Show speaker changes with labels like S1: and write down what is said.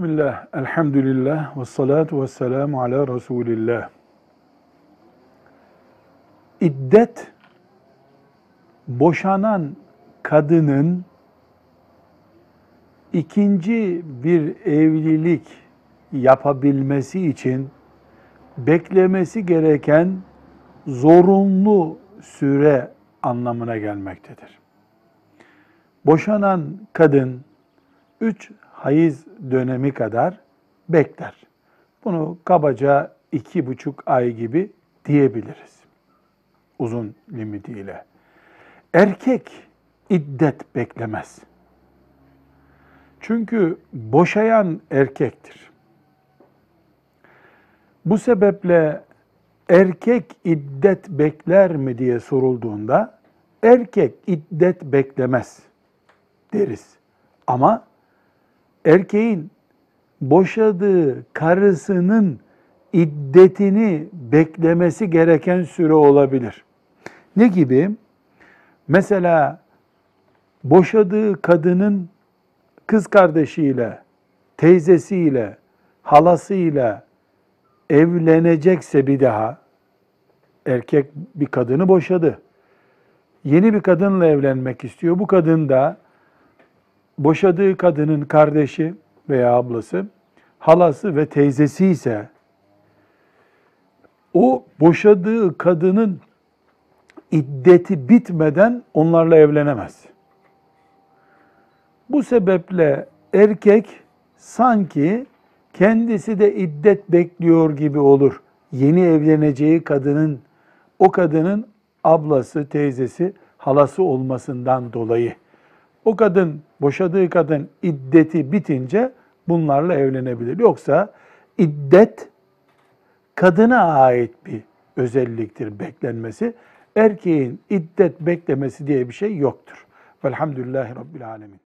S1: Bismillah, elhamdülillah, ve salatu ve selamu ala Resulillah. İddet, boşanan kadının ikinci bir evlilik yapabilmesi için beklemesi gereken zorunlu süre anlamına gelmektedir. Boşanan kadın üç hayız dönemi kadar bekler. Bunu kabaca iki buçuk ay gibi diyebiliriz. Uzun limitiyle. Erkek iddet beklemez. Çünkü boşayan erkektir. Bu sebeple erkek iddet bekler mi diye sorulduğunda erkek iddet beklemez deriz. Ama erkeğin boşadığı karısının iddetini beklemesi gereken süre olabilir. Ne gibi? Mesela boşadığı kadının kız kardeşiyle, teyzesiyle, halasıyla evlenecekse bir daha erkek bir kadını boşadı. Yeni bir kadınla evlenmek istiyor. Bu kadın da boşadığı kadının kardeşi veya ablası, halası ve teyzesi ise o boşadığı kadının iddeti bitmeden onlarla evlenemez. Bu sebeple erkek sanki kendisi de iddet bekliyor gibi olur. Yeni evleneceği kadının o kadının ablası, teyzesi, halası olmasından dolayı. O kadın, boşadığı kadın iddeti bitince bunlarla evlenebilir. Yoksa iddet kadına ait bir özelliktir beklenmesi. Erkeğin iddet beklemesi diye bir şey yoktur. Velhamdülillahi Rabbil Alemin.